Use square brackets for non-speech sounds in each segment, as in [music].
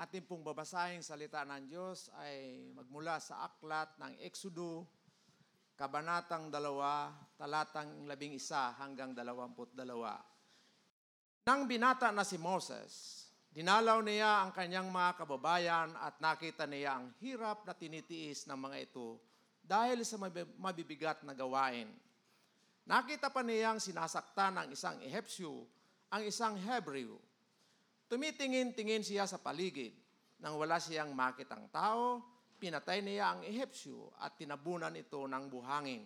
ating pong babasahing salita ng Diyos ay magmula sa aklat ng Exodo, Kabanatang 2, talatang 11 hanggang 22. Nang binata na si Moses, dinalaw niya ang kanyang mga kababayan at nakita niya ang hirap na tinitiis ng mga ito dahil sa mabi- mabibigat na gawain. Nakita pa niyang sinasaktan ng isang Ehepsyo ang isang Hebreo. Tumitingin-tingin siya sa paligid. Nang wala siyang makitang tao, pinatay niya ang Ehepsyo at tinabunan ito ng buhangin.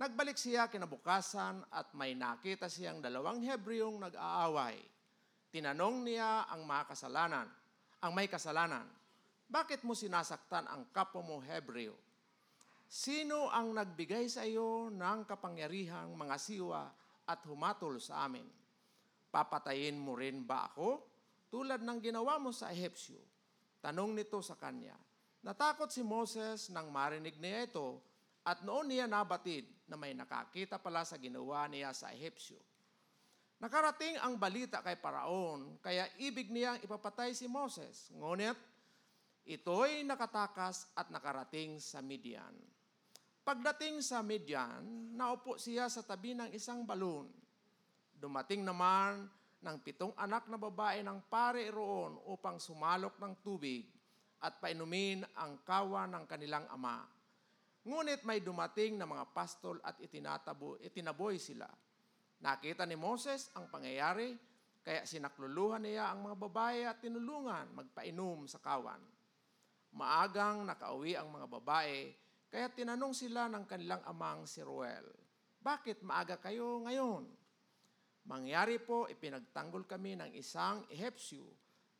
Nagbalik siya kinabukasan at may nakita siyang dalawang Hebreong nag-aaway. Tinanong niya ang mga kasalanan, ang may kasalanan, bakit mo sinasaktan ang kapwa mo Hebreo? Sino ang nagbigay sa iyo ng kapangyarihang mga siwa at humatol sa amin? Papatayin mo rin ba ako? Tulad ng ginawa mo sa Ehepsyo. Tanong nito sa kanya. Natakot si Moses nang marinig niya ito at noon niya nabatid na may nakakita pala sa ginawa niya sa Ehepsyo. Nakarating ang balita kay Paraon, kaya ibig niyang ipapatay si Moses. Ngunit ito'y nakatakas at nakarating sa Midian. Pagdating sa Midian, naupo siya sa tabi ng isang balon. Dumating naman ng pitong anak na babae ng pare roon upang sumalok ng tubig at painumin ang kawa ng kanilang ama. Ngunit may dumating na mga pastol at itinatabo, itinaboy sila. Nakita ni Moses ang pangyayari, kaya sinakluluhan niya ang mga babae at tinulungan magpainom sa kawan. Maagang nakauwi ang mga babae, kaya tinanong sila ng kanilang amang si Ruel, Bakit maaga kayo ngayon? Mangyari po, ipinagtanggol kami ng isang ehepsyo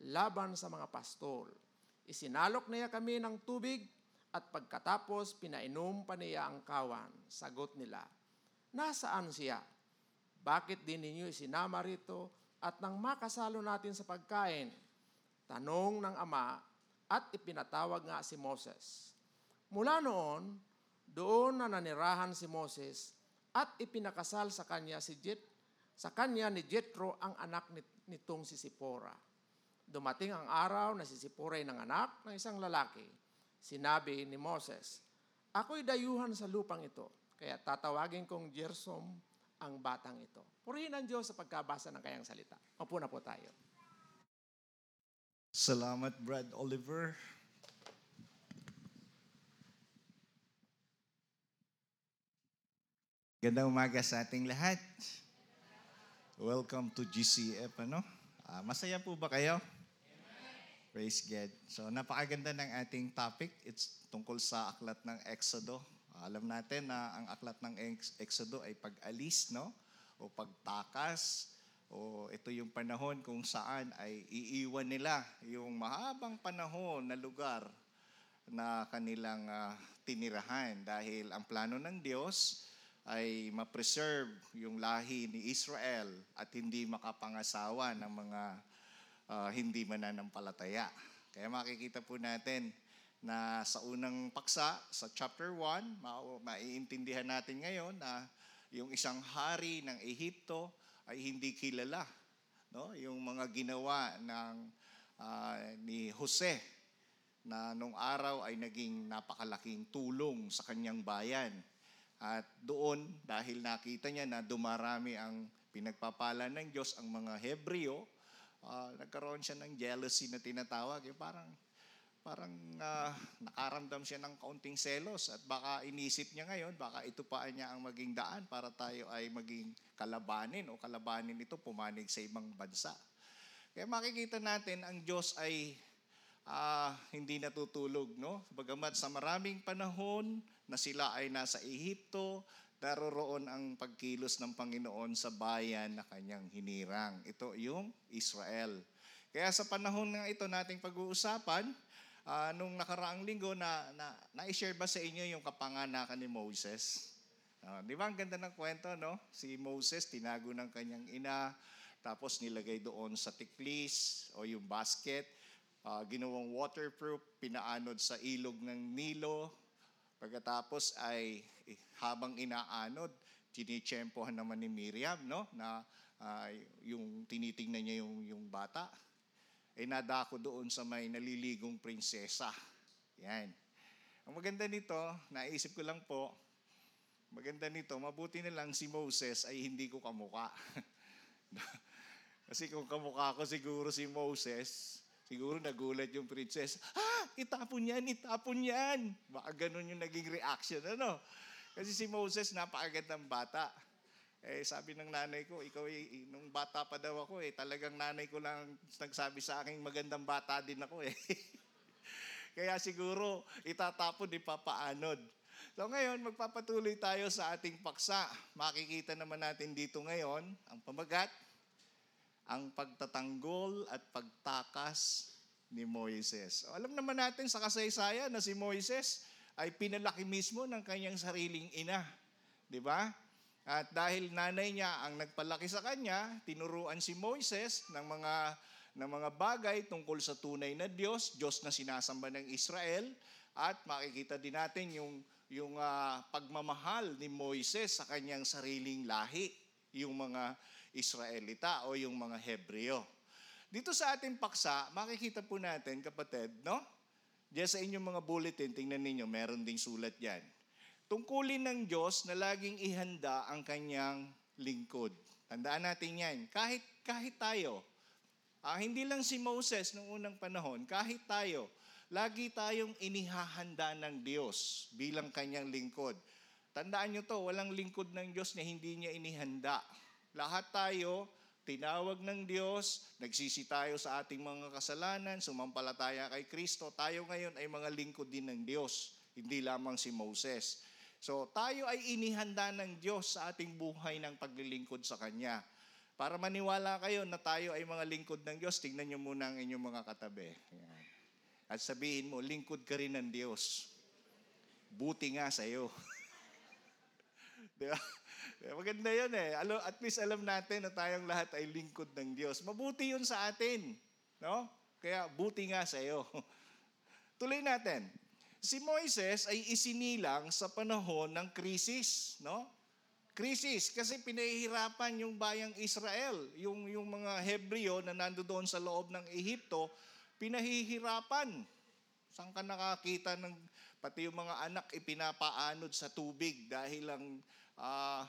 laban sa mga pastol. Isinalok niya kami ng tubig at pagkatapos pinainom pa niya ang kawan. Sagot nila, Nasaan siya? Bakit din ninyo isinama rito at nang makasalo natin sa pagkain? Tanong ng ama at ipinatawag nga si Moses. Mula noon, doon na nanirahan si Moses at ipinakasal sa kanya si Jet sa kanya ni Jethro ang anak nitong si Sipora. Dumating ang araw na si Sipora ay nanganak ng isang lalaki. Sinabi ni Moses, Ako'y dayuhan sa lupang ito, kaya tatawagin kong Gersom ang batang ito. Purihin ang Diyos sa pagkabasa ng kayang salita. Opo na po tayo. Salamat, Brad Oliver. Gandang umaga sa ating lahat. Welcome to GCF, ano? Ah, masaya po ba kayo? Praise God. So, napakaganda ng ating topic. It's tungkol sa aklat ng Exodo. Ah, alam natin na ang aklat ng Ex- Exodo ay pag-alis, no? O pagtakas. O ito yung panahon kung saan ay iiwan nila yung mahabang panahon na lugar na kanilang ah, tinirahan dahil ang plano ng Diyos ay ma-preserve yung lahi ni Israel at hindi makapangasawa ng mga ah, hindi mananampalataya. Kaya makikita po natin na sa unang paksa, sa chapter 1, ma- maiintindihan natin ngayon na yung isang hari ng Ehipto ay hindi kilala. No? Yung mga ginawa ng ah, ni Jose na nung araw ay naging napakalaking tulong sa kanyang bayan. At doon, dahil nakita niya na dumarami ang pinagpapala ng Diyos ang mga Hebreo, ah, nagkaroon siya ng jealousy na tinatawag. Yung parang parang ah, nakaramdam siya ng kaunting selos at baka inisip niya ngayon, baka ito pa niya ang maging daan para tayo ay maging kalabanin o kalabanin ito pumanig sa ibang bansa. Kaya makikita natin ang Diyos ay ah, hindi natutulog, no? Bagamat sa maraming panahon na sila ay nasa Ehipto, naroroon ang pagkilos ng Panginoon sa bayan na kanyang hinirang. Ito yung Israel. Kaya sa panahon nga ito nating pag-uusapan, ah, nung nakaraang linggo na, na na-share ba sa inyo yung kapanganakan ni Moses? Ah, di ba ang ganda ng kwento, no? Si Moses, tinago ng kanyang ina, tapos nilagay doon sa tiklis o yung basket, ah, ginawang waterproof, pinaanod sa ilog ng Nilo. Pagkatapos ay eh, habang inaanod, tinitsempohan naman ni Miriam, no? Na ah, yung tinitingnan niya yung, yung bata. ay nadako doon sa may naliligong prinsesa. Yan. Ang maganda nito, naisip ko lang po, maganda nito, mabuti na lang si Moses ay hindi ko kamuka. [laughs] Kasi kung kamukha ko siguro si Moses, siguro nagulat yung princess, ah, itapon yan, itapon yan. Baka ganun yung naging reaction, ano? Kasi si Moses, napakagandang bata. Eh, sabi ng nanay ko, ikaw, eh, nung bata pa daw ako, eh, talagang nanay ko lang nagsabi sa akin, magandang bata din ako, eh. [laughs] Kaya siguro, itatapon, ipapaanod. So ngayon, magpapatuloy tayo sa ating paksa. Makikita naman natin dito ngayon, ang pamagat, ang pagtatanggol at pagtakas ni Moises. Alam naman natin sa kasaysayan na si Moises ay pinalaki mismo ng kanyang sariling ina. Di ba? At dahil nanay niya ang nagpalaki sa kanya, tinuruan si Moises ng mga ng mga bagay tungkol sa tunay na Diyos, Diyos na sinasamba ng Israel, at makikita din natin yung yung ah, pagmamahal ni Moises sa kanyang sariling lahi, yung mga Israelita o yung mga Hebreo. Dito sa ating paksa, makikita po natin, kapatid, no? Diyan sa inyong mga bulletin, tingnan ninyo, meron ding sulat yan. Tungkulin ng Diyos na laging ihanda ang kanyang lingkod. Tandaan natin yan. Kahit, kahit tayo, ah, hindi lang si Moses noong unang panahon, kahit tayo, lagi tayong inihahanda ng Diyos bilang kanyang lingkod. Tandaan nyo to, walang lingkod ng Diyos na hindi niya inihanda. Lahat tayo, tinawag ng Diyos, nagsisi tayo sa ating mga kasalanan, sumampalataya kay Kristo. Tayo ngayon ay mga lingkod din ng Diyos, hindi lamang si Moses. So tayo ay inihanda ng Diyos sa ating buhay ng paglilingkod sa Kanya. Para maniwala kayo na tayo ay mga lingkod ng Diyos, tingnan nyo muna ang inyong mga katabi. Yan. At sabihin mo, lingkod ka rin ng Diyos. Buti nga sa'yo. [laughs] Di ba? Ba? Maganda yun eh. At least alam natin na tayong lahat ay lingkod ng Diyos. Mabuti yun sa atin. No? Kaya buti nga sa iyo. [laughs] Tuloy natin. Si Moises ay isinilang sa panahon ng krisis, no? Krisis kasi pinahihirapan yung bayang Israel, yung yung mga Hebreo na nandoon sa loob ng Ehipto, pinahihirapan. Saan ka nakakita ng pati yung mga anak ipinapaanod sa tubig dahil lang ah,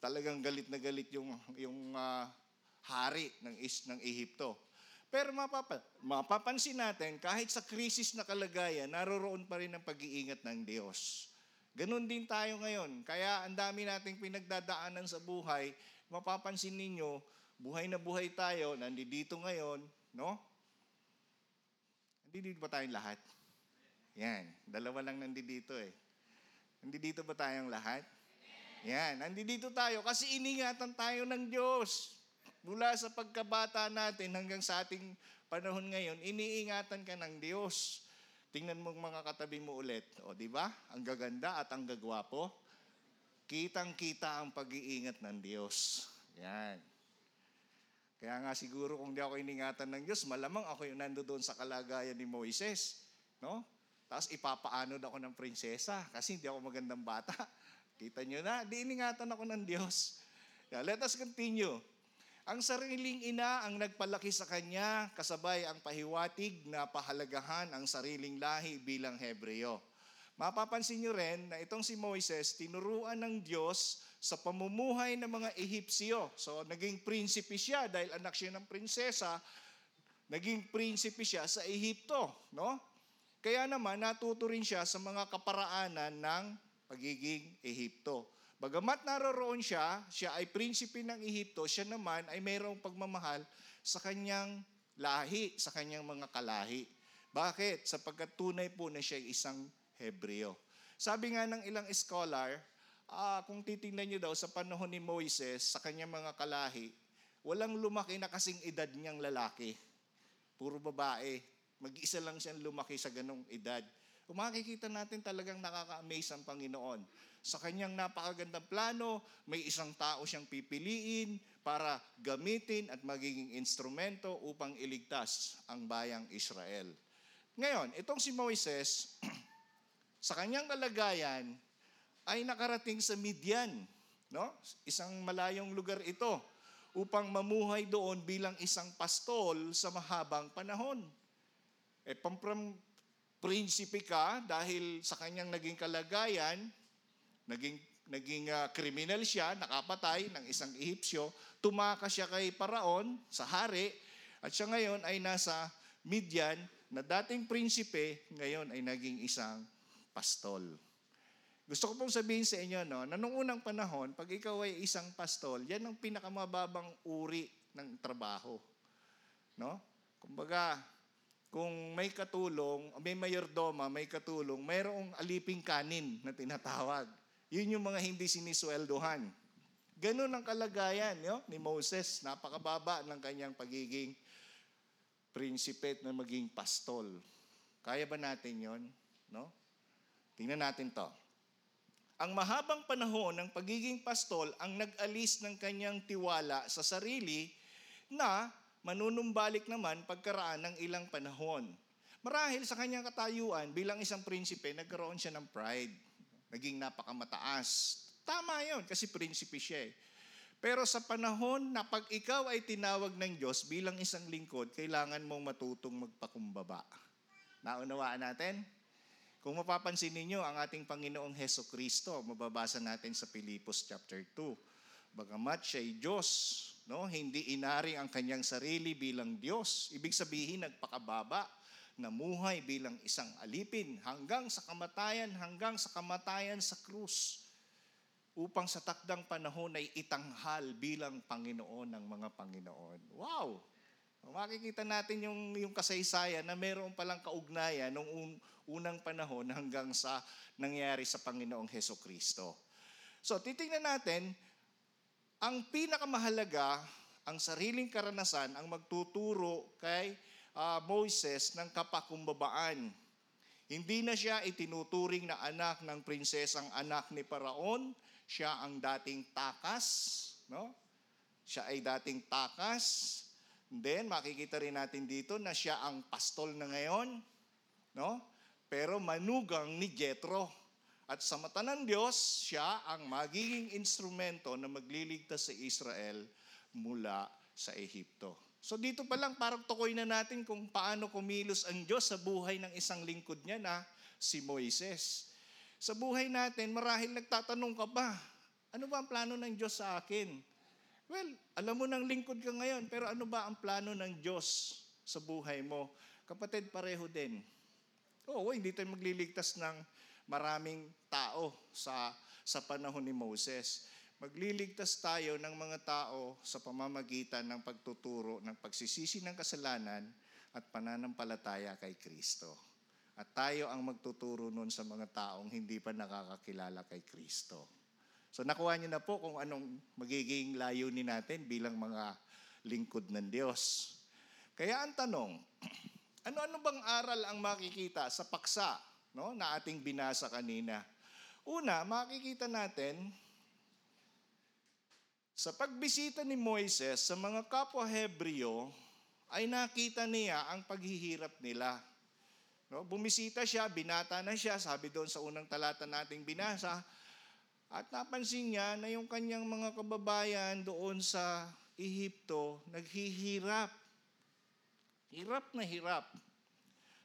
talagang galit na galit yung yung ah, hari ng is ng Ehipto. Pero mapapa, mapapansin natin kahit sa krisis na kalagayan, naroroon pa rin ang pag-iingat ng Diyos. Ganon din tayo ngayon. Kaya ang dami nating pinagdadaanan sa buhay, mapapansin ninyo, buhay na buhay tayo, nandito ngayon, no? Nandito ba tayong lahat? Yan, dalawa lang nandito eh. Nandito ba tayong lahat? Yan, nandito tayo kasi iningatan tayo ng Diyos. Mula sa pagkabata natin hanggang sa ating panahon ngayon, iniingatan ka ng Diyos. Tingnan mo mga katabi mo ulit. O, di ba? Ang gaganda at ang gagwapo. Kitang-kita ang pag-iingat ng Diyos. Yan. Kaya nga siguro kung di ako iningatan ng Diyos, malamang ako yung nandoon sa kalagayan ni Moises. No? Tapos ipapaanod ako ng prinsesa kasi hindi ako magandang bata. Kita nyo na, di iningatan ako ng Diyos. Yeah, let us continue. Ang sariling ina ang nagpalaki sa kanya, kasabay ang pahiwatig na pahalagahan ang sariling lahi bilang Hebreo. Mapapansin nyo rin na itong si Moises, tinuruan ng Diyos sa pamumuhay ng mga Ehipsyo. So, naging prinsipe siya dahil anak siya ng prinsesa, naging prinsipe siya sa Ehipto. No? Kaya naman, natuto rin siya sa mga kaparaanan ng pagiging Ehipto. Bagamat naroroon siya, siya ay prinsipe ng Ehipto, siya naman ay mayroong pagmamahal sa kanyang lahi, sa kanyang mga kalahi. Bakit? Sapagkat tunay po na siya ay isang Hebreo. Sabi nga ng ilang scholar, ah, kung titingnan niyo daw sa panahon ni Moises, sa kanyang mga kalahi, walang lumaki na kasing edad niyang lalaki. Puro babae. Mag-isa lang siyang lumaki sa ganong edad. Makikita natin talagang nakaka-amaze ang Panginoon. Sa kanyang napakagandang plano, may isang tao siyang pipiliin para gamitin at magiging instrumento upang iligtas ang bayang Israel. Ngayon, itong si Moises, [clears throat] sa kanyang kalagayan, ay nakarating sa Midian. No? Isang malayong lugar ito. upang mamuhay doon bilang isang pastol sa mahabang panahon. Eh, pampram prinsipe ka dahil sa kanyang naging kalagayan, naging naging ah, kriminal siya, nakapatay ng isang Ehipsyo, tumakas siya kay Paraon sa hari, at siya ngayon ay nasa Midian na dating prinsipe, ngayon ay naging isang pastol. Gusto ko pong sabihin sa inyo, no, na nung unang panahon, pag ikaw ay isang pastol, yan ang pinakamababang uri ng trabaho. No? Kumbaga, kung may katulong, may mayordoma, may katulong, mayroong aliping kanin na tinatawag. Yun yung mga hindi sinisweldohan. Ganun ang kalagayan no? ni Moses. Napakababa ng kanyang pagiging prinsipet na maging pastol. Kaya ba natin yon? No? Tingnan natin to. Ang mahabang panahon ng pagiging pastol ang nag-alis ng kanyang tiwala sa sarili na manunumbalik naman pagkaraan ng ilang panahon. Marahil sa kanyang katayuan bilang isang prinsipe, nagkaroon siya ng pride. Naging napakamataas. Tama yon kasi prinsipe siya eh. Pero sa panahon na pag ikaw ay tinawag ng Diyos bilang isang lingkod, kailangan mong matutong magpakumbaba. Naunawaan natin? Kung mapapansin ninyo, ang ating Panginoong Heso Kristo, mababasa natin sa Pilipos chapter 2. Bagamat siya ay Diyos, no? hindi inari ang kanyang sarili bilang Diyos. Ibig sabihin, nagpakababa, namuhay bilang isang alipin hanggang sa kamatayan, hanggang sa kamatayan sa krus upang sa takdang panahon ay itanghal bilang Panginoon ng mga Panginoon. Wow! Makikita natin yung, yung kasaysayan na meron palang kaugnayan nung un- unang panahon hanggang sa nangyari sa Panginoong Heso Kristo. So, titingnan natin, ang pinakamahalaga, ang sariling karanasan, ang magtuturo kay ah, Moses ng kapakumbabaan. Hindi na siya itinuturing na anak ng prinsesang anak ni Paraon, siya ang dating takas, no? Siya ay dating takas. Then makikita rin natin dito na siya ang pastol na ngayon, no? Pero manugang ni Jethro. At sa mata ng Diyos, siya ang magiging instrumento na magliligtas sa Israel mula sa Ehipto. So dito pa lang parang tukoy na natin kung paano kumilos ang Diyos sa buhay ng isang lingkod niya na si Moises. Sa buhay natin, marahil nagtatanong ka ba, ano ba ang plano ng Diyos sa akin? Well, alam mo ng lingkod ka ngayon, pero ano ba ang plano ng Diyos sa buhay mo? Kapatid, pareho din. Oo, hindi tayo magliligtas ng maraming tao sa, sa panahon ni Moses. Magliligtas tayo ng mga tao sa pamamagitan ng pagtuturo ng pagsisisi ng kasalanan at pananampalataya kay Kristo. At tayo ang magtuturo nun sa mga taong hindi pa nakakakilala kay Kristo. So nakuha niyo na po kung anong magiging layunin natin bilang mga lingkod ng Diyos. Kaya ang tanong, [clears throat] ano-ano bang aral ang makikita sa paksa no, na ating binasa kanina? Una, makikita natin sa pagbisita ni Moises sa mga kapwa Hebreo, ay nakita niya ang paghihirap nila. No, bumisita siya, binata na siya, sabi doon sa unang talata nating binasa, at napansin niya na yung kanyang mga kababayan doon sa Ehipto naghihirap. Hirap na hirap.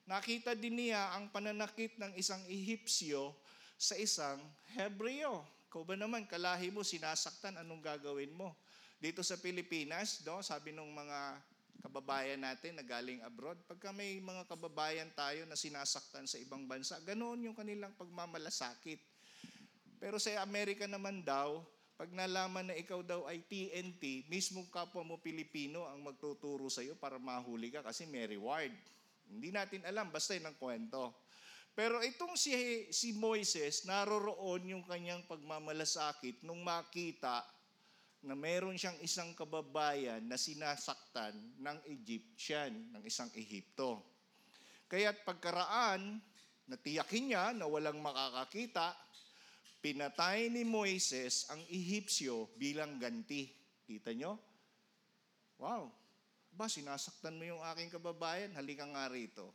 Nakita din niya ang pananakit ng isang Ehipsyo sa isang Hebreo. Ikaw ba naman, kalahi mo, sinasaktan, anong gagawin mo? Dito sa Pilipinas, do, sabi ng mga kababayan natin na galing abroad, pagka may mga kababayan tayo na sinasaktan sa ibang bansa, ganoon yung kanilang pagmamalasakit. Pero sa Amerika naman daw, pag nalaman na ikaw daw ay TNT, mismong kapwa mo Pilipino ang magtuturo sa iyo para mahuli ka kasi may reward. Hindi natin alam, basta yun ang kwento. Pero itong si, si Moises, naroroon yung kanyang pagmamalasakit nung makita na meron siyang isang kababayan na sinasaktan ng Egyptian, ng isang Ehipto. Kaya't pagkaraan, natiyakin niya na walang makakakita, pinatay ni Moises ang Ehipsyo bilang ganti. Kita nyo? Wow. Ba, sinasaktan mo yung aking kababayan, halika nga rito.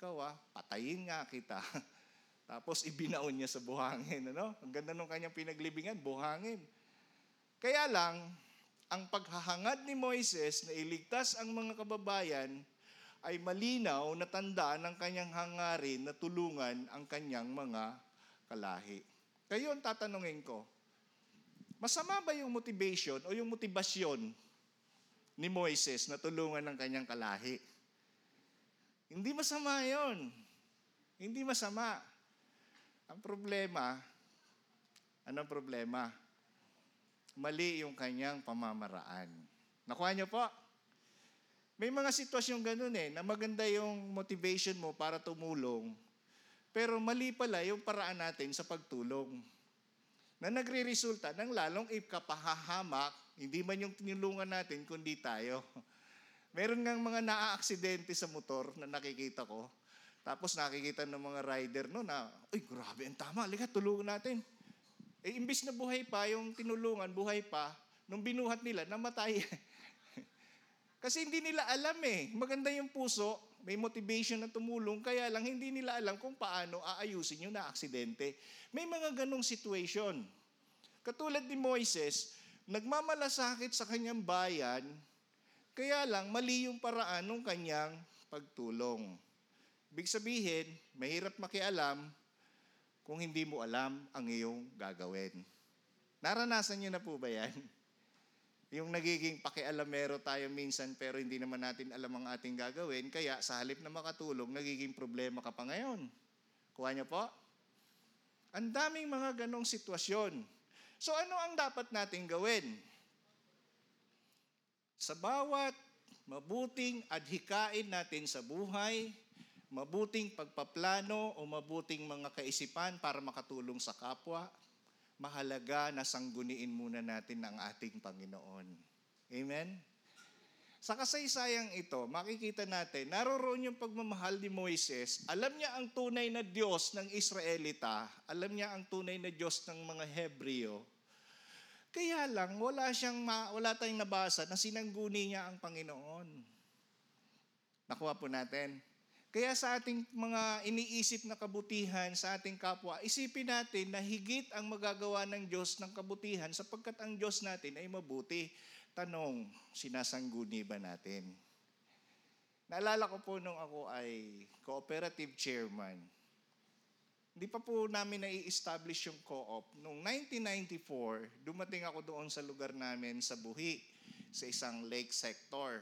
Ikaw ah, patayin nga kita. [laughs] Tapos ibinaon niya sa buhangin. Ano? Ang ganda nung kanyang pinaglibingan, buhangin. Kaya lang, ang paghahangad ni Moises na iligtas ang mga kababayan ay malinaw na tanda ng kanyang hangarin na tulungan ang kanyang mga kalahi. Kayo ang tatanungin ko, masama ba yung motivation o yung motibasyon ni Moises na tulungan ng kanyang kalahi? Hindi masama yon. Hindi masama. Ang problema, anong problema? Mali yung kanyang pamamaraan. Nakuha niyo po? May mga sitwasyon ganun eh, na maganda yung motivation mo para tumulong, pero mali pala yung paraan natin sa pagtulong. Na nagre-resulta ng lalong ikapahahamak, hindi man yung tinulungan natin, kundi tayo. Meron ngang mga naa-aksidente sa motor na nakikita ko. Tapos nakikita ng mga rider no na, uy, grabe, ang tama, liga, tulungan natin. Eh, imbis na buhay pa, yung tinulungan, buhay pa, nung binuhat nila, namatay. [laughs] Kasi hindi nila alam eh. Maganda yung puso, may motivation na tumulong, kaya lang hindi nila alam kung paano aayusin yung na-aksidente. May mga ganong situation. Katulad ni Moises, nagmamalasakit sa kanyang bayan, kaya lang mali yung paraan ng kanyang pagtulong. Ibig sabihin, mahirap makialam kung hindi mo alam ang iyong gagawin. Naranasan niyo na po ba yan? [laughs] Yung nagiging pakialamero tayo minsan pero hindi naman natin alam ang ating gagawin, kaya sa halip na makatulong, nagiging problema ka pa ngayon. Kuha niyo po? Ang daming mga ganong sitwasyon. So ano ang dapat nating gawin? Sa bawat mabuting adhikain natin sa buhay, mabuting pagpaplano o mabuting mga kaisipan para makatulong sa kapwa, mahalaga na sangguniin muna natin ang ating Panginoon. Amen? Sa kasaysayang ito, makikita natin, naroroon yung pagmamahal ni Moises. Alam niya ang tunay na Diyos ng Israelita. Alam niya ang tunay na Diyos ng mga Hebreo. Kaya lang, wala, siyang ma, wala tayong nabasa na sinangguni niya ang Panginoon. Nakuha po natin. Kaya sa ating mga iniisip na kabutihan sa ating kapwa, isipin natin na higit ang magagawa ng Diyos ng kabutihan sapagkat ang Diyos natin ay mabuti. Tanong, sinasangguni ba natin? Naalala ko po nung ako ay cooperative chairman. Hindi pa po namin nai-establish yung co-op. Noong 1994, dumating ako doon sa lugar namin sa Buhi, sa isang lake sector.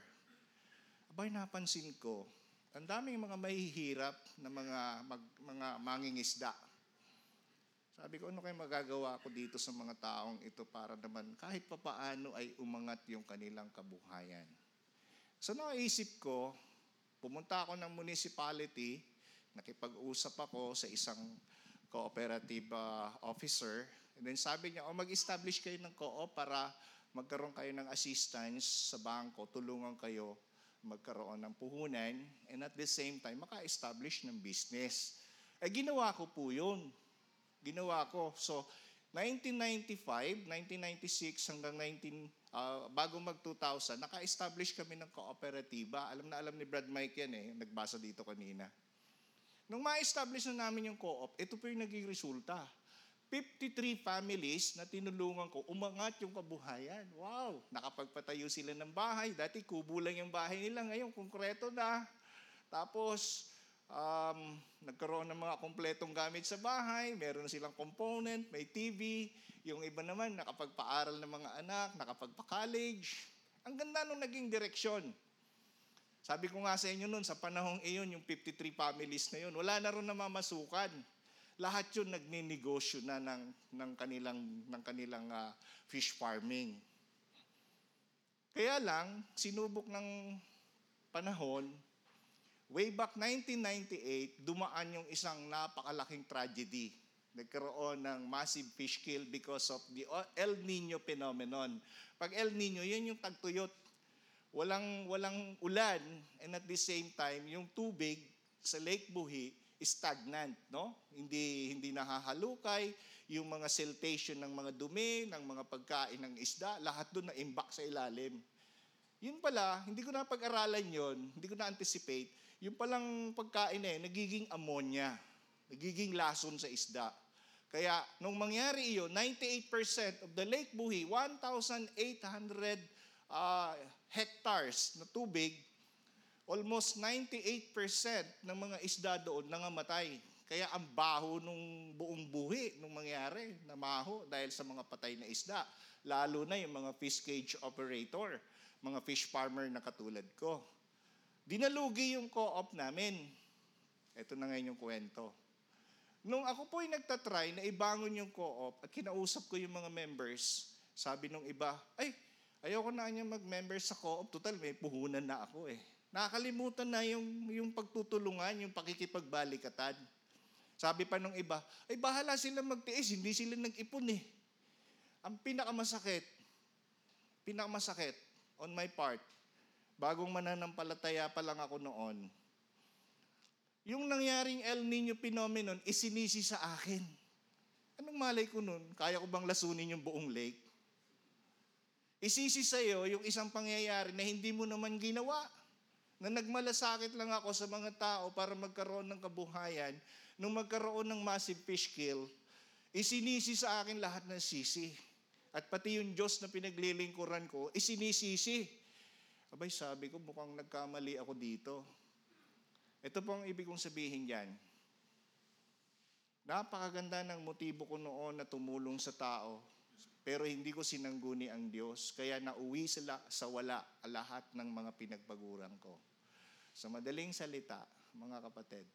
Abay, napansin ko, ang daming mga mahihirap na mga, mag, mga mangingisda. Sabi ko, ano kayo magagawa ko dito sa mga taong ito para naman kahit papaano ay umangat yung kanilang kabuhayan. So naisip ko, pumunta ako ng municipality, nakipag-usap ako sa isang cooperative uh, officer. And then sabi niya, oh, mag-establish kayo ng co-op para magkaroon kayo ng assistance sa bangko, tulungan kayo magkaroon ng puhunan, and at the same time, maka-establish ng business. Eh, ginawa ko po yun. Ginawa ko. So, 1995, 1996 hanggang 19, uh, bago mag-2000, naka-establish kami ng kooperatiba. Alam na alam ni Brad Mike yan eh, nagbasa dito kanina. Nung ma-establish na namin yung co-op, ito po yung naging resulta. 53 families na tinulungan ko, umangat yung kabuhayan. Wow! Nakapagpatayo sila ng bahay. Dati kubo lang yung bahay nila. Ngayon, konkreto na. Tapos, um, nagkaroon ng mga kompletong gamit sa bahay. Meron silang component, may TV. Yung iba naman, nakapagpaaral ng mga anak, nakapagpa-college. Ang ganda nung naging direksyon. Sabi ko nga sa inyo noon, sa panahong iyon, yung 53 families na yun, wala na rin namamasukan lahat yun nagninegosyo na ng, ng kanilang, ng kanilang uh, fish farming. Kaya lang, sinubok ng panahon, way back 1998, dumaan yung isang napakalaking tragedy. Nagkaroon ng massive fish kill because of the El Nino phenomenon. Pag El Nino, yun yung tagtuyot. Walang, walang ulan, and at the same time, yung tubig sa Lake Buhi, stagnant, no? Hindi hindi nahahalukay, yung mga siltation ng mga dumi, ng mga pagkain ng isda, lahat doon na imbak sa ilalim. Yun pala, hindi ko na pag-aralan yon, hindi ko na anticipate, yung palang pagkain eh, nagiging ammonia, nagiging lason sa isda. Kaya, nung mangyari iyon, 98% of the Lake Buhi, 1,800 ah, hectares na tubig, almost 98% ng mga isda doon nangamatay. Kaya ang baho nung buong buhi nung mangyari, namaho dahil sa mga patay na isda. Lalo na yung mga fish cage operator, mga fish farmer na katulad ko. Dinalugi yung co-op namin. Ito na ngayon yung kwento. Nung ako po ay nagtatry na ibangon yung co-op at kinausap ko yung mga members, sabi nung iba, ay, ayoko na niya mag-member sa co-op. Total, may puhunan na ako eh. Nakakalimutan na yung, yung pagtutulungan, yung pakikipagbalikatan. Sabi pa nung iba, ay bahala sila magtiis, hindi sila nag-ipon eh. Ang pinakamasakit, pinakamasakit on my part, bagong mananampalataya pa lang ako noon, yung nangyaring El Nino phenomenon, isinisi sa akin. Anong malay ko nun? Kaya ko bang lasunin yung buong lake? Isisi sa iyo yung isang pangyayari na hindi mo naman ginawa. Na nagmalasakit lang ako sa mga tao para magkaroon ng kabuhayan. Nung magkaroon ng massive fish kill, isinisi sa akin lahat ng sisi. At pati yung Diyos na pinaglilingkuran ko, isinisisi. Abay, sabi ko, mukhang nagkamali ako dito. Ito po ang ibig kong sabihin dyan. Napakaganda ng motibo ko noon na tumulong sa tao, pero hindi ko sinangguni ang Diyos, kaya nauwi sila sa wala lahat ng mga pinagpaguran ko. Sa madaling salita, mga kapatid,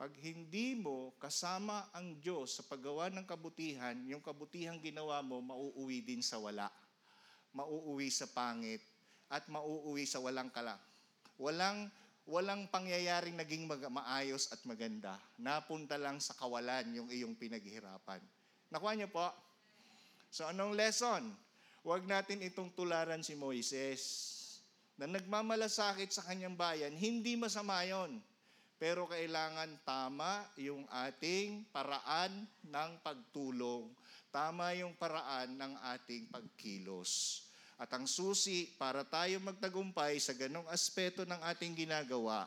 pag hindi mo kasama ang Diyos sa paggawa ng kabutihan, yung kabutihan ginawa mo, mauuwi din sa wala. Mauuwi sa pangit at mauuwi sa walang kala. Walang walang pangyayaring naging mag- maayos at maganda. Napunta lang sa kawalan yung iyong pinaghirapan. Nakuha niyo po? So anong lesson? Huwag natin itong tularan si Moises na nagmamalasakit sa kanyang bayan. Hindi masama yon. Pero kailangan tama yung ating paraan ng pagtulong. Tama yung paraan ng ating pagkilos. At ang susi para tayo magtagumpay sa ganong aspeto ng ating ginagawa,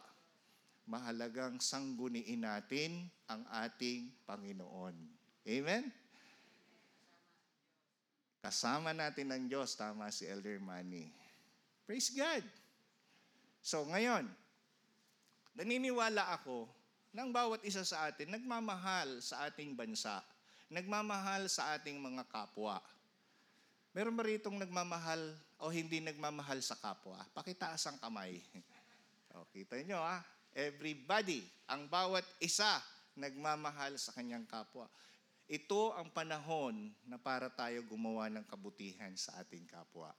mahalagang sangguniin natin ang ating Panginoon. Amen? Kasama natin ng Diyos, tama si Elder Manny. Praise God! So ngayon, naniniwala ako ng bawat isa sa atin nagmamahal sa ating bansa, nagmamahal sa ating mga kapwa. Meron ba ritong nagmamahal o hindi nagmamahal sa kapwa? Pakitaas ang kamay. [laughs] O, kita nyo ah, everybody, ang bawat isa nagmamahal sa kanyang kapwa. Ito ang panahon na para tayo gumawa ng kabutihan sa ating kapwa.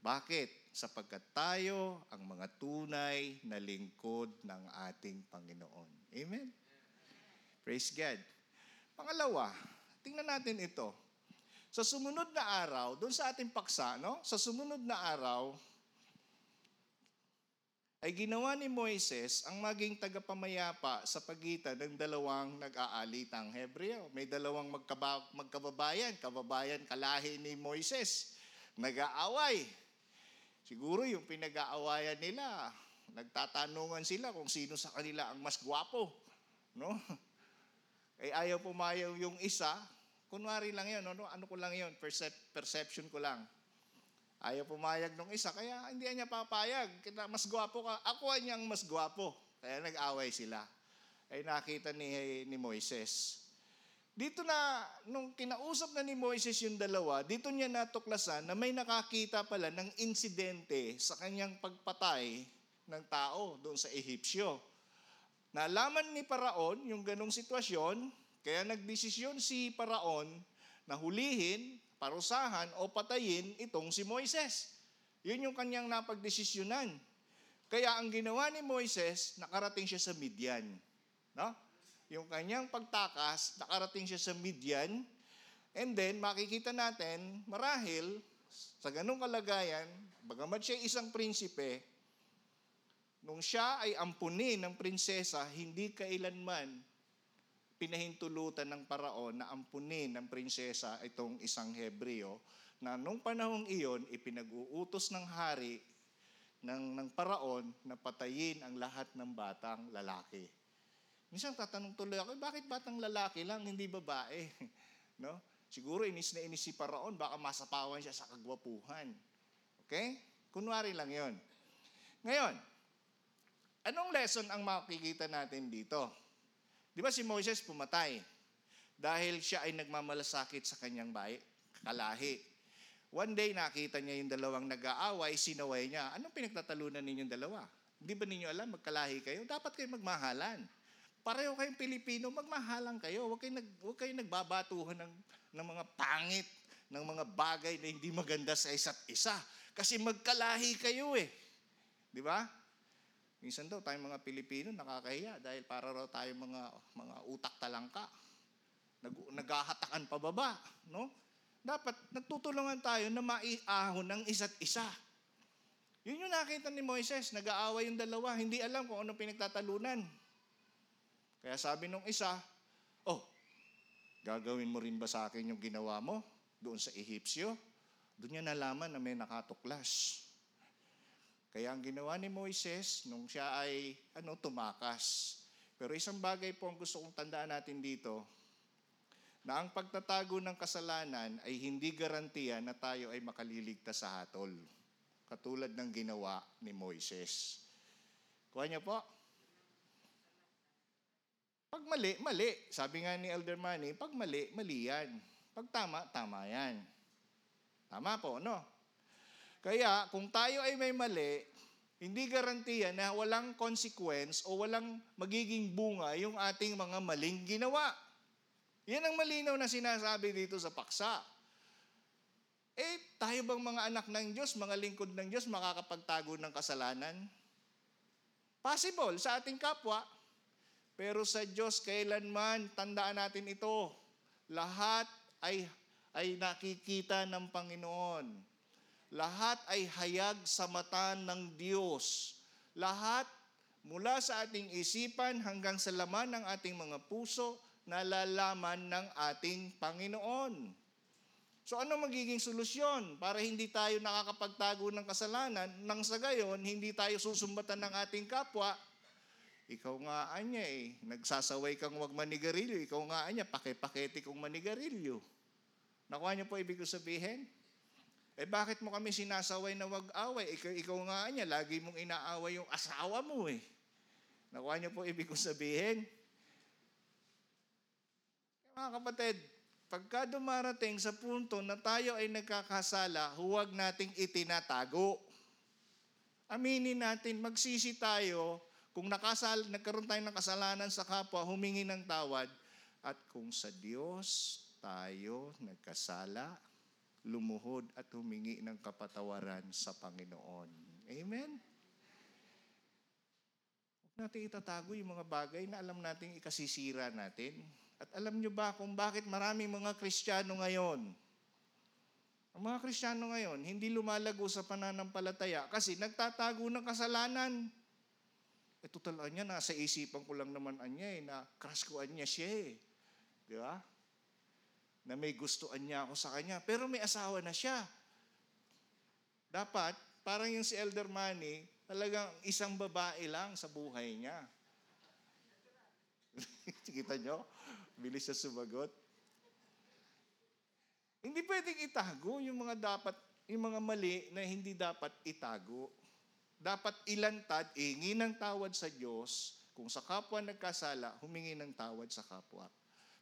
Bakit? Sapagkat tayo ang mga tunay na lingkod ng ating Panginoon. Amen? Praise God. Pangalawa, tingnan natin ito. Sa sumunod na araw, doon sa ating paksa, no? Sa sumunod na araw, ay ginawa ni Moises ang maging tagapamayapa sa pagitan ng dalawang nag-aalitang Hebreo. May dalawang magkaba- magkababayan, kababayan kalahi ni Moises. Nag-aaway. Siguro yung pinag-aawayan nila, nagtatanungan sila kung sino sa kanila ang mas gwapo. No? Eh ayaw pumayaw yung isa, kunwari lang yun, ano, ano ko lang yun, percep- perception ko lang. Ayaw pumayag nung isa, kaya hindi niya papayag. Mas gwapo ka. Ako niyang mas gwapo. Kaya nag-away sila. Ay nakita ni, ni Moises. Dito na, nung kinausap na ni Moises yung dalawa, dito niya natuklasan na may nakakita pala ng insidente sa kanyang pagpatay ng tao doon sa Ehipsyo. Nalaman ni Paraon yung ganong sitwasyon, kaya nagdesisyon si Paraon na hulihin, parusahan o patayin itong si Moises. Yun yung kanyang napagdesisyonan. Kaya ang ginawa ni Moises, nakarating siya sa Midian. No? Yung kanyang pagtakas, nakarating siya sa Midian. And then, makikita natin, marahil, sa ganong kalagayan, bagamat siya isang prinsipe, nung siya ay ampunin ng prinsesa, hindi kailanman pinahintulutan ng paraon na ampunin ng prinsesa itong isang Hebreo na nung panahong iyon ipinag-uutos ng hari ng, ng paraon na patayin ang lahat ng batang lalaki. Minsan tatanong tuloy ako, "Eh, bakit batang lalaki lang, hindi babae? [laughs] no? Siguro inis na inis si paraon, baka masapawan siya sa kagwapuhan. Okay? Kunwari lang yon. Ngayon, anong lesson ang makikita natin dito? Di ba si Moses pumatay dahil siya ay nagmamalasakit sa kanyang bahay, kalahi. One day nakita niya yung dalawang nag-aaway, sinaway niya. Anong pinagtatalunan ninyong dalawa? Hindi ba ninyo alam, magkalahi kayo? Dapat kayo magmahalan. Pareho kayong Pilipino, magmahalan kayo. Huwag kayong, nag, huwag kayong nagbabatuhan ng, ng mga pangit, ng mga bagay na hindi maganda sa isa't isa. Kasi magkalahi kayo eh. Di ba? Minsan daw tayong mga Pilipino nakakahiya dahil para raw tayo mga mga utak talangka. Nag, naghahatakan pababa, no? Dapat nagtutulungan tayo na maiahon ng isa't isa. Yun yung nakita ni Moises, nag-aaway yung dalawa, hindi alam kung anong pinagtatalunan. Kaya sabi nung isa, oh, gagawin mo rin ba sa akin yung ginawa mo doon sa Ehipsyo? Doon niya nalaman na may nakatuklas. Kaya ang ginawa ni Moises, nung siya ay ano, tumakas. Pero isang bagay po ang gusto kong tandaan natin dito, na ang pagtatago ng kasalanan ay hindi garantiya na tayo ay makaliligtas sa hatol. Katulad ng ginawa ni Moises. Kuha niyo po. Pag mali, mali. Sabi nga ni Elder Manny, pag mali, mali yan. Pag tama, tama yan. Tama po, no? Kaya kung tayo ay may mali, hindi garantiya na walang consequence o walang magiging bunga yung ating mga maling ginawa. Yan ang malinaw na sinasabi dito sa paksa. Eh, tayo bang mga anak ng Diyos, mga lingkod ng Diyos, makakapagtago ng kasalanan? Possible sa ating kapwa. Pero sa Diyos, kailanman, tandaan natin ito, lahat ay, ay nakikita ng Panginoon. Lahat ay hayag sa mata ng Diyos. Lahat mula sa ating isipan hanggang sa laman ng ating mga puso, nalalaman ng ating Panginoon. So ano magiging solusyon para hindi tayo nakakapagtago ng kasalanan nang sa gayon hindi tayo susumbatan ng ating kapwa? Ikaw nga anya eh, nagsasaway kang wag manigarilyo. Ikaw nga anya, pakipakete kong manigarilyo. Nakuha niyo po ibig ko sabihin? Eh bakit mo kami sinasaway na wag away? Ikaw, ikaw nga anya, lagi mong inaaway yung asawa mo eh. Nakuha niyo po ibig ko sabihin? Mga kapatid, pagka dumarating sa punto na tayo ay nagkakasala, huwag nating itinatago. Aminin natin, magsisi tayo, kung nakasal, nagkaroon tayo ng kasalanan sa kapwa, humingi ng tawad. At kung sa Diyos tayo nagkasala, lumuhod at humingi ng kapatawaran sa Panginoon. Amen? Huwag natin itatago yung mga bagay na alam natin ikasisira natin. At alam nyo ba kung bakit maraming mga Kristiyano ngayon, ang mga Kristiyano ngayon, hindi lumalago sa pananampalataya kasi nagtatago ng kasalanan. Eh, total niya, nasa isipan ko lang naman anya eh, na crush ko anya siya eh. Di ba? Na may gustuan niya ako sa kanya. Pero may asawa na siya. Dapat, parang yung si Elder Manny, talagang isang babae lang sa buhay niya. [laughs] Kita nyo? Bilis siya sumagot. Hindi pwedeng itago yung mga dapat, yung mga mali na hindi dapat itago. Dapat ilantad, ingi ng tawad sa Diyos. Kung sa kapwa nagkasala, humingi ng tawad sa kapwa.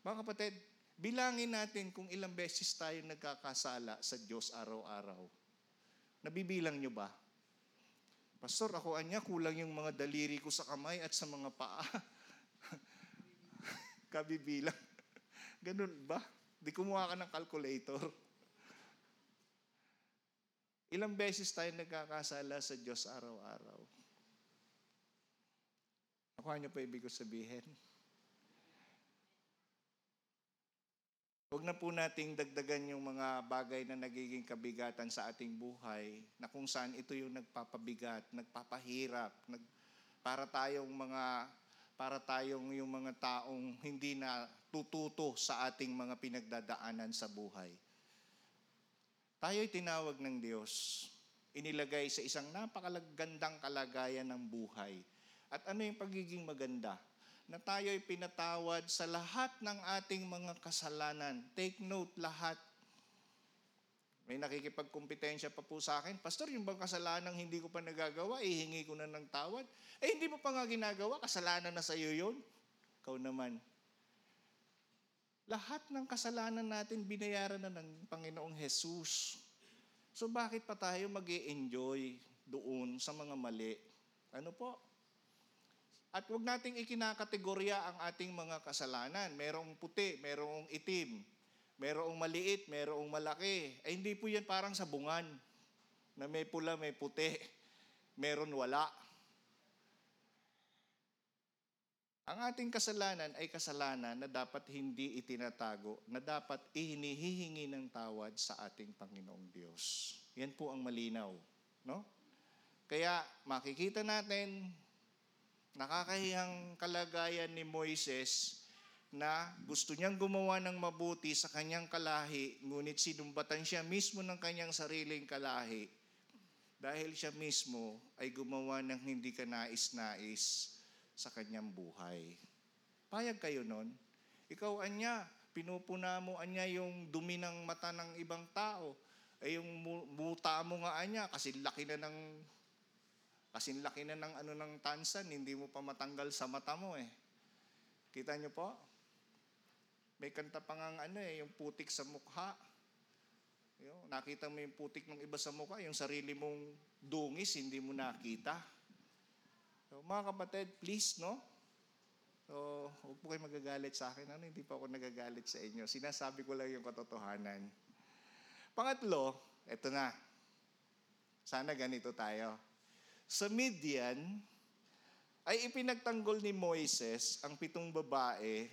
Mga kapatid, bilangin natin kung ilang beses tayo nagkakasala sa Diyos araw-araw. Nabibilang nyo ba? Pastor, ako anya, kulang yung mga daliri ko sa kamay at sa mga paa. [laughs] Kabibilang. Ganun ba? Di kumuha ka ng calculator. Ilang beses tayo nagkakasala sa Diyos araw-araw? Nakuha niyo pa ibig ko sabihin? Huwag na po nating dagdagan yung mga bagay na nagiging kabigatan sa ating buhay na kung saan ito yung nagpapabigat, nagpapahirap, nag, para tayong mga para tayong yung mga taong hindi na tututo sa ating mga pinagdadaanan sa buhay. Tayo'y tinawag ng Diyos, inilagay sa isang napakalagandang kalagayan ng buhay. At ano yung pagiging maganda? Na tayo'y pinatawad sa lahat ng ating mga kasalanan. Take note, lahat. May nakikipagkumpetensya pa po sa akin, Pastor, yung bang kasalanang hindi ko pa nagagawa, ihingi ko na ng tawad? Eh, hindi mo pa nga ginagawa, kasalanan na sa iyo yun. Ikaw naman. Lahat ng kasalanan natin binayaran na ng Panginoong Jesus. So bakit pa tayo mag enjoy doon sa mga mali? Ano po? At huwag nating ikinakategorya ang ating mga kasalanan. Merong puti, merong itim, merong maliit, merong malaki. Ay hindi po yan parang sabungan na may pula, may puti, meron wala. Ang ating kasalanan ay kasalanan na dapat hindi itinatago, na dapat ihinihihingi ng tawad sa ating Panginoong Diyos. Yan po ang malinaw. No? Kaya makikita natin, nakakahiyang kalagayan ni Moises na gusto niyang gumawa ng mabuti sa kanyang kalahi, ngunit sinumbatan siya mismo ng kanyang sariling kalahi dahil siya mismo ay gumawa ng hindi ka nais-nais sa kanyang buhay. Payag kayo nun? Ikaw, Anya, pinupuna mo, Anya, yung dumi ng mata ng ibang tao. Eh, yung mu- muta mo nga, Anya, kasi laki na ng kasi laki na ng ano ng tansan, hindi mo pa matanggal sa mata mo eh. Kita niyo po? May kanta pa nga ano eh, yung putik sa mukha. Yung, nakita mo yung putik ng iba sa mukha, yung sarili mong dungis, hindi mo nakita. So, mga kapatid, please, no? So, huwag po kayo magagalit sa akin. Ano, hindi pa ako nagagalit sa inyo. Sinasabi ko lang yung katotohanan. Pangatlo, eto na. Sana ganito tayo. Sa Midian, ay ipinagtanggol ni Moises ang pitong babae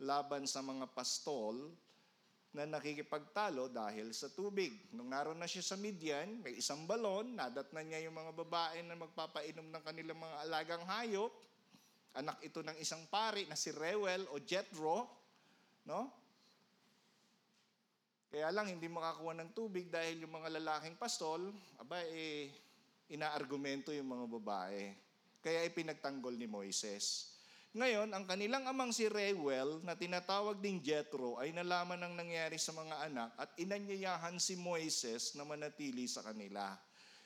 laban sa mga pastol na nakikipagtalo dahil sa tubig. Nung naroon na siya sa Midian, may isang balon, nadat na niya yung mga babae na magpapainom ng kanilang mga alagang hayop. Anak ito ng isang pari na si Reuel o Jethro, no? Kaya lang hindi makakuha ng tubig dahil yung mga lalaking pastol, aba eh, inaargumento yung mga babae. Kaya ipinagtanggol ni Moises. Ngayon, ang kanilang amang si Reuel na tinatawag ding Jethro ay nalaman ng nangyari sa mga anak at inanyayahan si Moises na manatili sa kanila.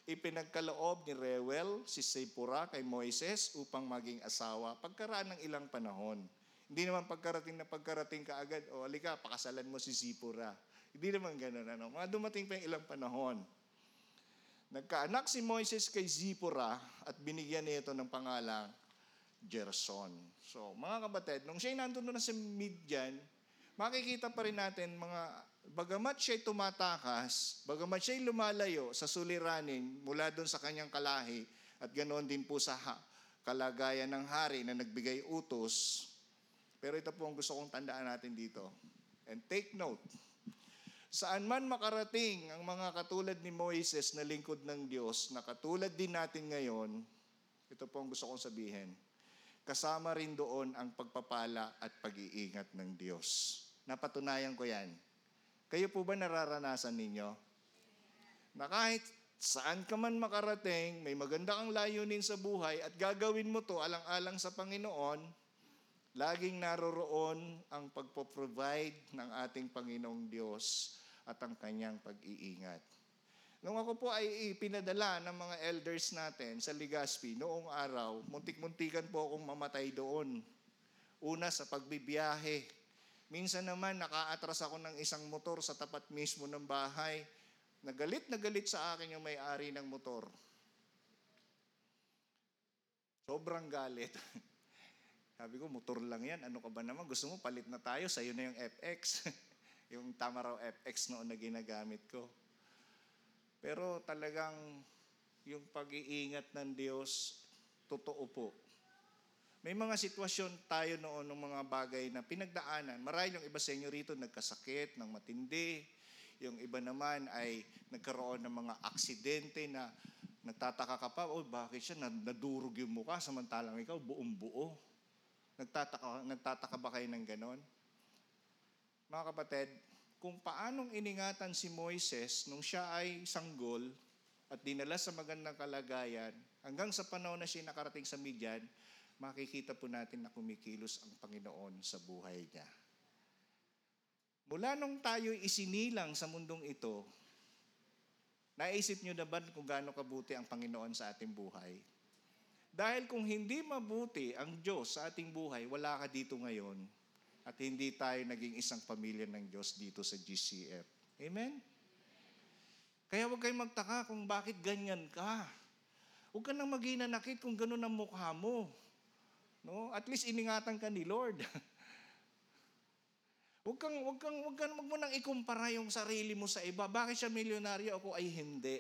Ipinagkaloob ni Reuel si Sipura kay Moises upang maging asawa pagkaraan ng ilang panahon. Hindi naman pagkarating na pagkarating ka agad, o alika, pakasalan mo si Sipura. Hindi naman ganun. Ano? Mga dumating pa yung ilang panahon. Nagkaanak si Moises kay Zipora at binigyan nito ng pangalang Gerson. So, mga kapatid, nung siya'y nandun na sa Midian, makikita pa rin natin mga, bagamat siya'y tumatakas, bagamat siya'y lumalayo sa suliranin mula doon sa kanyang kalahi, at ganoon din po sa kalagayan ng hari na nagbigay utos. Pero ito po ang gusto kong tandaan natin dito. And take note, Saan man makarating ang mga katulad ni Moises na lingkod ng Diyos, na katulad din natin ngayon, ito po ang gusto kong sabihin, kasama rin doon ang pagpapala at pag-iingat ng Diyos. Napatunayan ko yan. Kayo po ba nararanasan ninyo? Na kahit saan ka man makarating, may maganda kang layunin sa buhay at gagawin mo to alang-alang sa Panginoon, laging naroroon ang pagpo-provide ng ating Panginoong Diyos at ang kanyang pag-iingat. Nung ako po ay pinadala ng mga elders natin sa Legazpi noong araw, muntik-muntikan po akong mamatay doon. Una sa pagbibiyahe. Minsan naman nakaatras ako ng isang motor sa tapat mismo ng bahay. Nagalit na galit sa akin yung may-ari ng motor. Sobrang galit. [laughs] Sabi ko, motor lang yan. Ano ka ba naman? Gusto mo, palit na tayo. Sa'yo na yung FX. [laughs] yung tama raw FX noon na ginagamit ko. Pero talagang yung pag-iingat ng Diyos, totoo po. May mga sitwasyon tayo noon ng mga bagay na pinagdaanan. Marahil yung iba sa inyo rito nagkasakit ng matindi. Yung iba naman ay nagkaroon ng mga aksidente na nagtataka ka pa, oh, bakit siya nadurog yung mukha samantalang ikaw buong buo. Nagtataka, nagtataka ba kayo ng ganon? Mga kapatid, kung paanong iningatan si Moises nung siya ay sanggol at dinala sa magandang kalagayan, hanggang sa panahon na siya nakarating sa Midian, makikita po natin na kumikilos ang Panginoon sa buhay niya. Mula nung tayo isinilang sa mundong ito, Naisip nyo na ba kung gaano kabuti ang Panginoon sa ating buhay? Dahil kung hindi mabuti ang Diyos sa ating buhay, wala ka dito ngayon at hindi tayo naging isang pamilya ng Diyos dito sa GCF. Amen? Kaya huwag kayong magtaka kung bakit ganyan ka. Huwag ka nang maghinanakit kung ganun ang mukha mo. No? At least iningatan ka ni Lord. [laughs] Huwag kang, huwag kang, huwag kang, huwag mo nang ikumpara yung sarili mo sa iba. Bakit siya milyonaryo, ako ay hindi.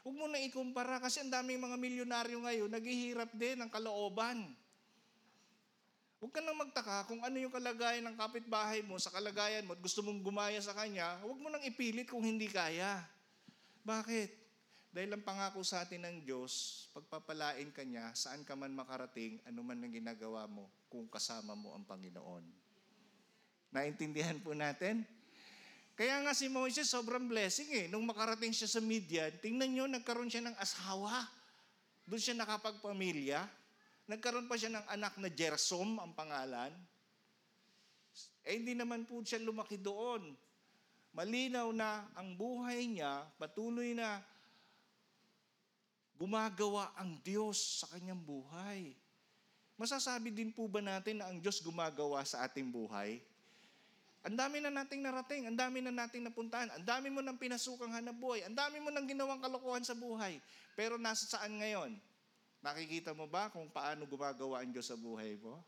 Huwag mo nang ikumpara kasi ang daming mga milyonaryo ngayon, naghihirap din ng kalooban. Huwag ka nang magtaka kung ano yung kalagayan ng kapitbahay mo sa kalagayan mo at gusto mong gumaya sa kanya, huwag mo nang ipilit kung hindi kaya. Bakit? Dahil ang pangako sa atin ng Diyos, pagpapalain ka niya, saan ka man makarating, ano man ang ginagawa mo, kung kasama mo ang Panginoon. Naintindihan po natin? Kaya nga si Moses sobrang blessing eh. Nung makarating siya sa Midian, tingnan nyo, nagkaroon siya ng asawa. Doon siya nakapagpamilya. Nagkaroon pa siya ng anak na Gersom, ang pangalan. Eh hindi naman po siya lumaki doon. Malinaw na ang buhay niya, patuloy na gumagawa ang Diyos sa kanyang buhay. Masasabi din po ba natin na ang Diyos gumagawa sa ating buhay? Ang dami na nating narating, ang dami na nating napuntahan, ang dami mo nang pinasukang hanap buhay, ang dami mo nang ginawang kalokohan sa buhay. Pero nasa saan ngayon? Nakikita mo ba kung paano gumagawa ang Diyos sa buhay mo?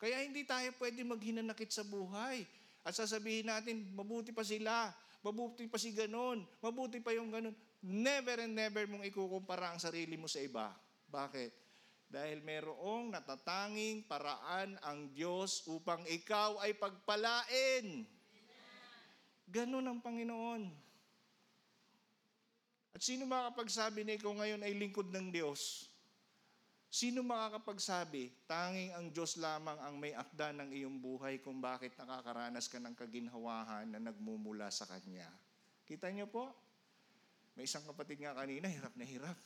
Kaya hindi tayo pwede maghinanakit sa buhay. At sasabihin natin, mabuti pa sila, mabuti pa si ganon, mabuti pa yung ganon. Never and never mong ikukumpara ang sarili mo sa iba. Bakit? Dahil merong natatanging paraan ang Diyos upang ikaw ay pagpalain. Ganon ang Panginoon. At sino makakapagsabi na ikaw ngayon ay lingkod ng Diyos? Sino makakapagsabi, tanging ang Diyos lamang ang may akda ng iyong buhay kung bakit nakakaranas ka ng kaginhawahan na nagmumula sa Kanya? Kita niyo po? May isang kapatid nga kanina, hirap na hirap.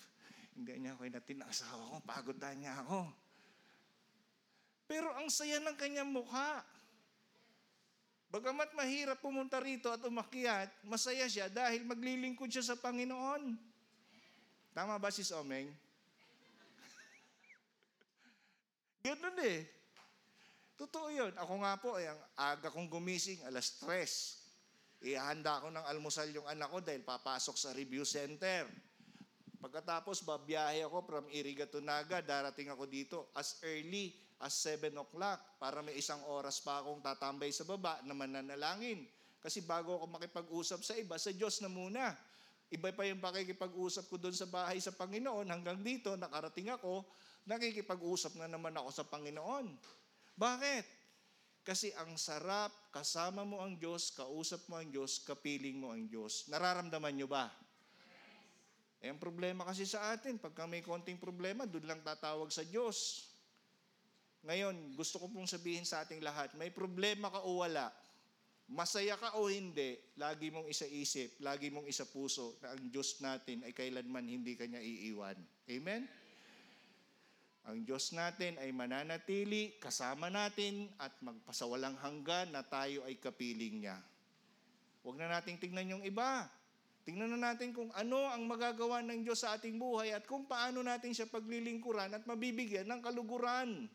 Hindi niya ako inatin ng asawa ko, pagod na niya ako. Pero ang saya ng kanyang mukha. Bagamat mahirap pumunta rito at umakyat, masaya siya dahil maglilingkod siya sa Panginoon. Tama ba sis Omeng? Ganun eh. Totoo yun. Ako nga po, ay ang aga kong gumising, alas tres. Ihanda ko ng almusal yung anak ko dahil papasok sa review center. Pagkatapos, babiyahe ako from Iriga to Naga. Darating ako dito as early as 7 o'clock para may isang oras pa akong tatambay sa baba na mananalangin. Kasi bago ako makipag-usap sa iba, sa Diyos na muna. Iba pa yung pakikipag-usap ko doon sa bahay sa Panginoon. Hanggang dito, nakarating ako, nakikipag-usap na naman ako sa Panginoon. Bakit? Kasi ang sarap, kasama mo ang Diyos, kausap mo ang Diyos, kapiling mo ang Diyos. Nararamdaman nyo ba? Eh, ang problema kasi sa atin, pagka may konting problema, doon lang tatawag sa Diyos. Ngayon, gusto ko pong sabihin sa ating lahat, may problema ka o wala, masaya ka o hindi, lagi mong isa-isip, lagi mong isa puso na ang Diyos natin ay kailanman hindi kanya iiwan. Amen? Ang Diyos natin ay mananatili, kasama natin at magpasawalang hanggan na tayo ay kapiling niya. Huwag na nating tingnan yung iba. Tingnan na natin kung ano ang magagawa ng Diyos sa ating buhay at kung paano natin siya paglilingkuran at mabibigyan ng kaluguran.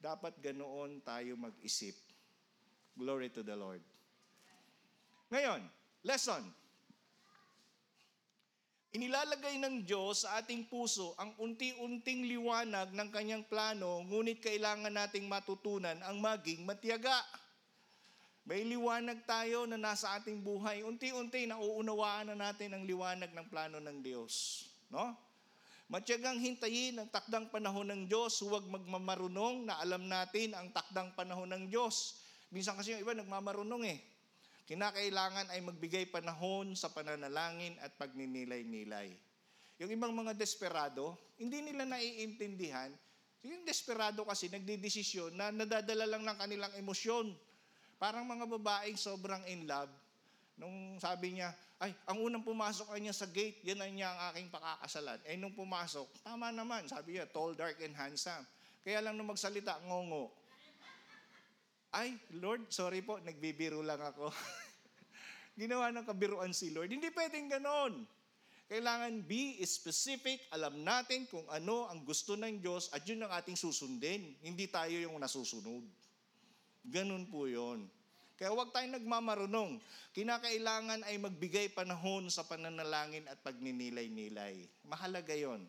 Dapat ganoon tayo mag-isip. Glory to the Lord. Ngayon, lesson. Inilalagay ng Diyos sa ating puso ang unti-unting liwanag ng kanyang plano, ngunit kailangan nating matutunan ang maging matiyaga. May liwanag tayo na nasa ating buhay. Unti-unti nauunawaan na natin ang liwanag ng plano ng Diyos. No? Matyagang hintayin ang takdang panahon ng Diyos. Huwag magmamarunong na alam natin ang takdang panahon ng Diyos. Minsan kasi yung iba nagmamarunong eh. Kinakailangan ay magbigay panahon sa pananalangin at pagninilay-nilay. Yung ibang mga desperado, hindi nila naiintindihan. Yung desperado kasi nagdidesisyon na nadadala lang ng kanilang emosyon. Parang mga babaeng sobrang in love. Nung sabi niya, ay, ang unang pumasok niya sa gate, yan ay niya ang aking pakakasalan. Eh, nung pumasok, tama naman, sabi niya, tall, dark, and handsome. Kaya lang nung magsalita, ngongo. Ay, Lord, sorry po, nagbibiro lang ako. [laughs] Ginawa ng kabiruan si Lord. Hindi pwedeng ganon. Kailangan be specific, alam natin kung ano ang gusto ng Diyos at yun ang ating susundin. Hindi tayo yung nasusunod. Ganun po yon. Kaya huwag tayong nagmamarunong. Kinakailangan ay magbigay panahon sa pananalangin at pagninilay-nilay. Mahalaga yon.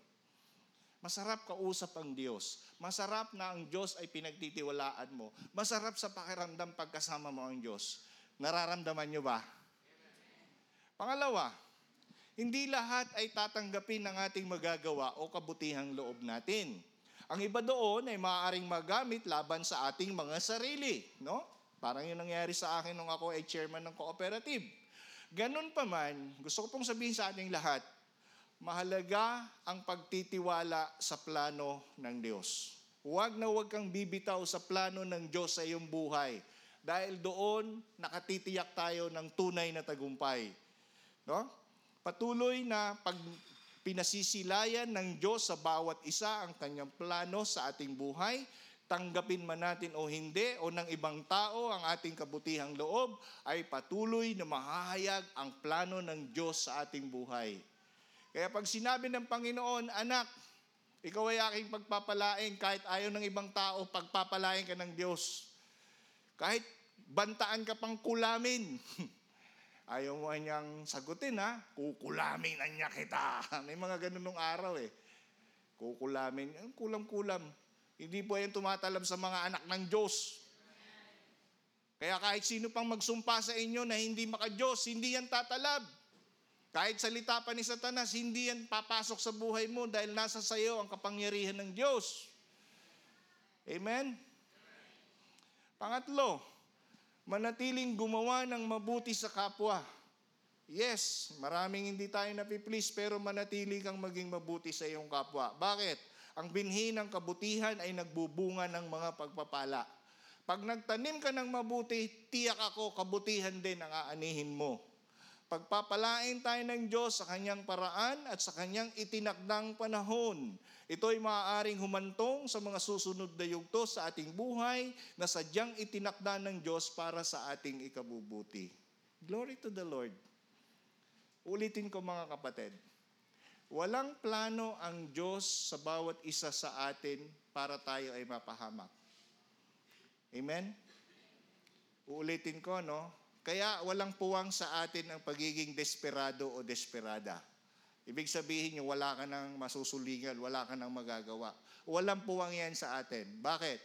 Masarap kausap ang Diyos. Masarap na ang Diyos ay pinagtitiwalaan mo. Masarap sa pakiramdam pagkasama mo ang Diyos. Nararamdaman nyo ba? Pangalawa, hindi lahat ay tatanggapin ng ating magagawa o kabutihang loob natin. Ang iba doon ay maaaring magamit laban sa ating mga sarili. No? Parang yung nangyari sa akin nung ako ay chairman ng cooperative. Ganun pa man, gusto ko pong sabihin sa ating lahat, mahalaga ang pagtitiwala sa plano ng Diyos. Huwag na huwag kang bibitaw sa plano ng Diyos sa iyong buhay. Dahil doon, nakatitiyak tayo ng tunay na tagumpay. No? Patuloy na pag pinasisilayan ng Diyos sa bawat isa ang kanyang plano sa ating buhay, tanggapin man natin o hindi, o ng ibang tao ang ating kabutihang loob, ay patuloy na mahahayag ang plano ng Diyos sa ating buhay. Kaya pag sinabi ng Panginoon, anak, ikaw ay aking pagpapalain kahit ayaw ng ibang tao, pagpapalain ka ng Diyos. Kahit bantaan ka pang kulamin, [laughs] ayaw mo niyang sagutin ha, kukulamin na niya kita. [laughs] May mga ganun nung araw eh. Kukulamin, ang kulam-kulam. Hindi po yan tumatalab sa mga anak ng Diyos. Kaya kahit sino pang magsumpa sa inyo na hindi maka-Diyos, hindi yan tatalab. Kahit salita pa ni Satanas, hindi yan papasok sa buhay mo dahil nasa sayo ang kapangyarihan ng Diyos. Amen? Pangatlo, manatiling gumawa ng mabuti sa kapwa. Yes, maraming hindi tayo napiplease pero manatili kang maging mabuti sa iyong kapwa. Bakit? Ang binhi ng kabutihan ay nagbubunga ng mga pagpapala. Pag nagtanim ka ng mabuti, tiyak ako, kabutihan din ang aanihin mo. Pagpapalain tayo ng Diyos sa kanyang paraan at sa kanyang itinakdang panahon. Ito'y maaaring humantong sa mga susunod na yugto sa ating buhay na sadyang itinakda ng Diyos para sa ating ikabubuti. Glory to the Lord. Ulitin ko mga kapatid. Walang plano ang Diyos sa bawat isa sa atin para tayo ay mapahamak. Amen? Uulitin ko, no? Kaya walang puwang sa atin ang pagiging desperado o desperada. Ibig sabihin nyo, wala ka nang masusulingan, wala ka nang magagawa. Walang puwang yan sa atin. Bakit?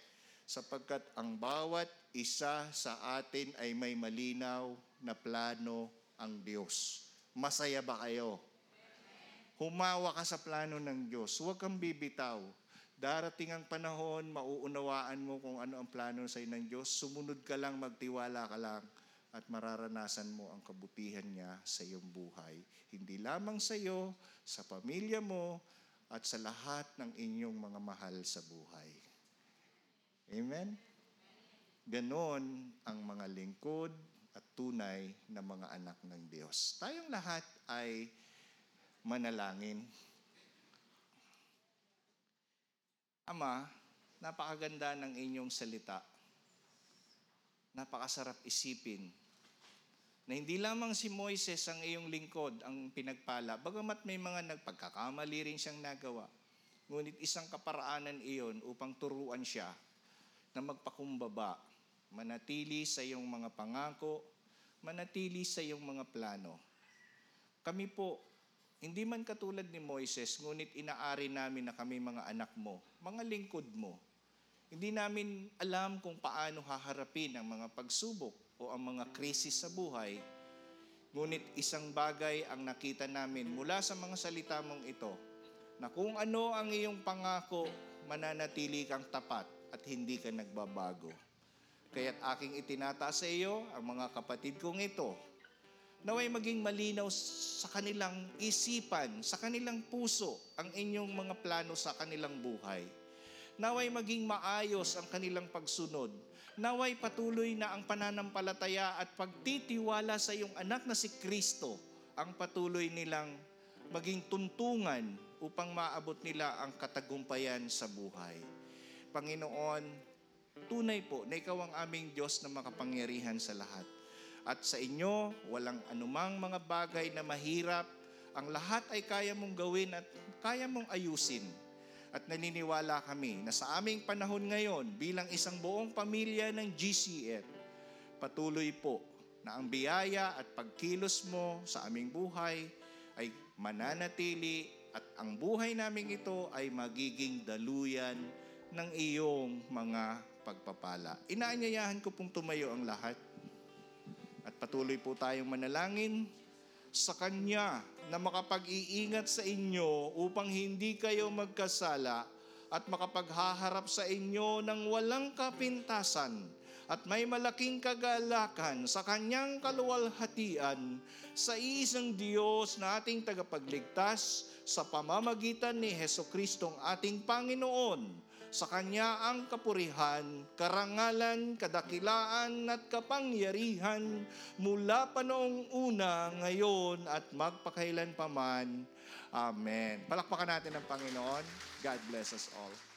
Sapagkat ang bawat isa sa atin ay may malinaw na plano ang Diyos. Masaya ba kayo? Humawa ka sa plano ng Diyos. Huwag kang bibitaw. Darating ang panahon, mauunawaan mo kung ano ang plano sa ng Diyos. Sumunod ka lang, magtiwala ka lang at mararanasan mo ang kabutihan niya sa iyong buhay. Hindi lamang sa iyo, sa pamilya mo, at sa lahat ng inyong mga mahal sa buhay. Amen? Ganon ang mga lingkod at tunay na mga anak ng Diyos. Tayong lahat ay manalangin. Ama, napakaganda ng inyong salita. Napakasarap isipin na hindi lamang si Moises ang iyong lingkod ang pinagpala, bagamat may mga nagpagkakamali rin siyang nagawa. Ngunit isang kaparaanan iyon upang turuan siya na magpakumbaba, manatili sa iyong mga pangako, manatili sa iyong mga plano. Kami po, hindi man katulad ni Moises, ngunit inaari namin na kami mga anak mo, mga lingkod mo. Hindi namin alam kung paano haharapin ang mga pagsubok o ang mga krisis sa buhay. Ngunit isang bagay ang nakita namin mula sa mga salita mong ito, na kung ano ang iyong pangako, mananatili kang tapat at hindi ka nagbabago. Kaya't aking itinataas sa iyo ang mga kapatid kong ito, naway maging malinaw sa kanilang isipan, sa kanilang puso, ang inyong mga plano sa kanilang buhay. Naway maging maayos ang kanilang pagsunod. Naway patuloy na ang pananampalataya at pagtitiwala sa iyong anak na si Kristo ang patuloy nilang maging tuntungan upang maabot nila ang katagumpayan sa buhay. Panginoon, tunay po na ikaw ang aming Diyos na makapangyarihan sa lahat. At sa inyo, walang anumang mga bagay na mahirap ang lahat ay kaya mong gawin at kaya mong ayusin. At naniniwala kami na sa aming panahon ngayon bilang isang buong pamilya ng GCF, patuloy po na ang biyaya at pagkilos mo sa aming buhay ay mananatili at ang buhay namin ito ay magiging daluyan ng iyong mga pagpapala. Inaanyayahan ko pong tumayo ang lahat at patuloy po tayong manalangin sa Kanya na makapag-iingat sa inyo upang hindi kayo magkasala at makapaghaharap sa inyo ng walang kapintasan at may malaking kagalakan sa Kanyang kaluwalhatian sa iisang Diyos na ating tagapagligtas sa pamamagitan ni Heso Kristong ating Panginoon sa Kanya ang kapurihan, karangalan, kadakilaan at kapangyarihan mula pa noong una, ngayon at magpakailan paman. Amen. Palakpakan natin ang Panginoon. God bless us all.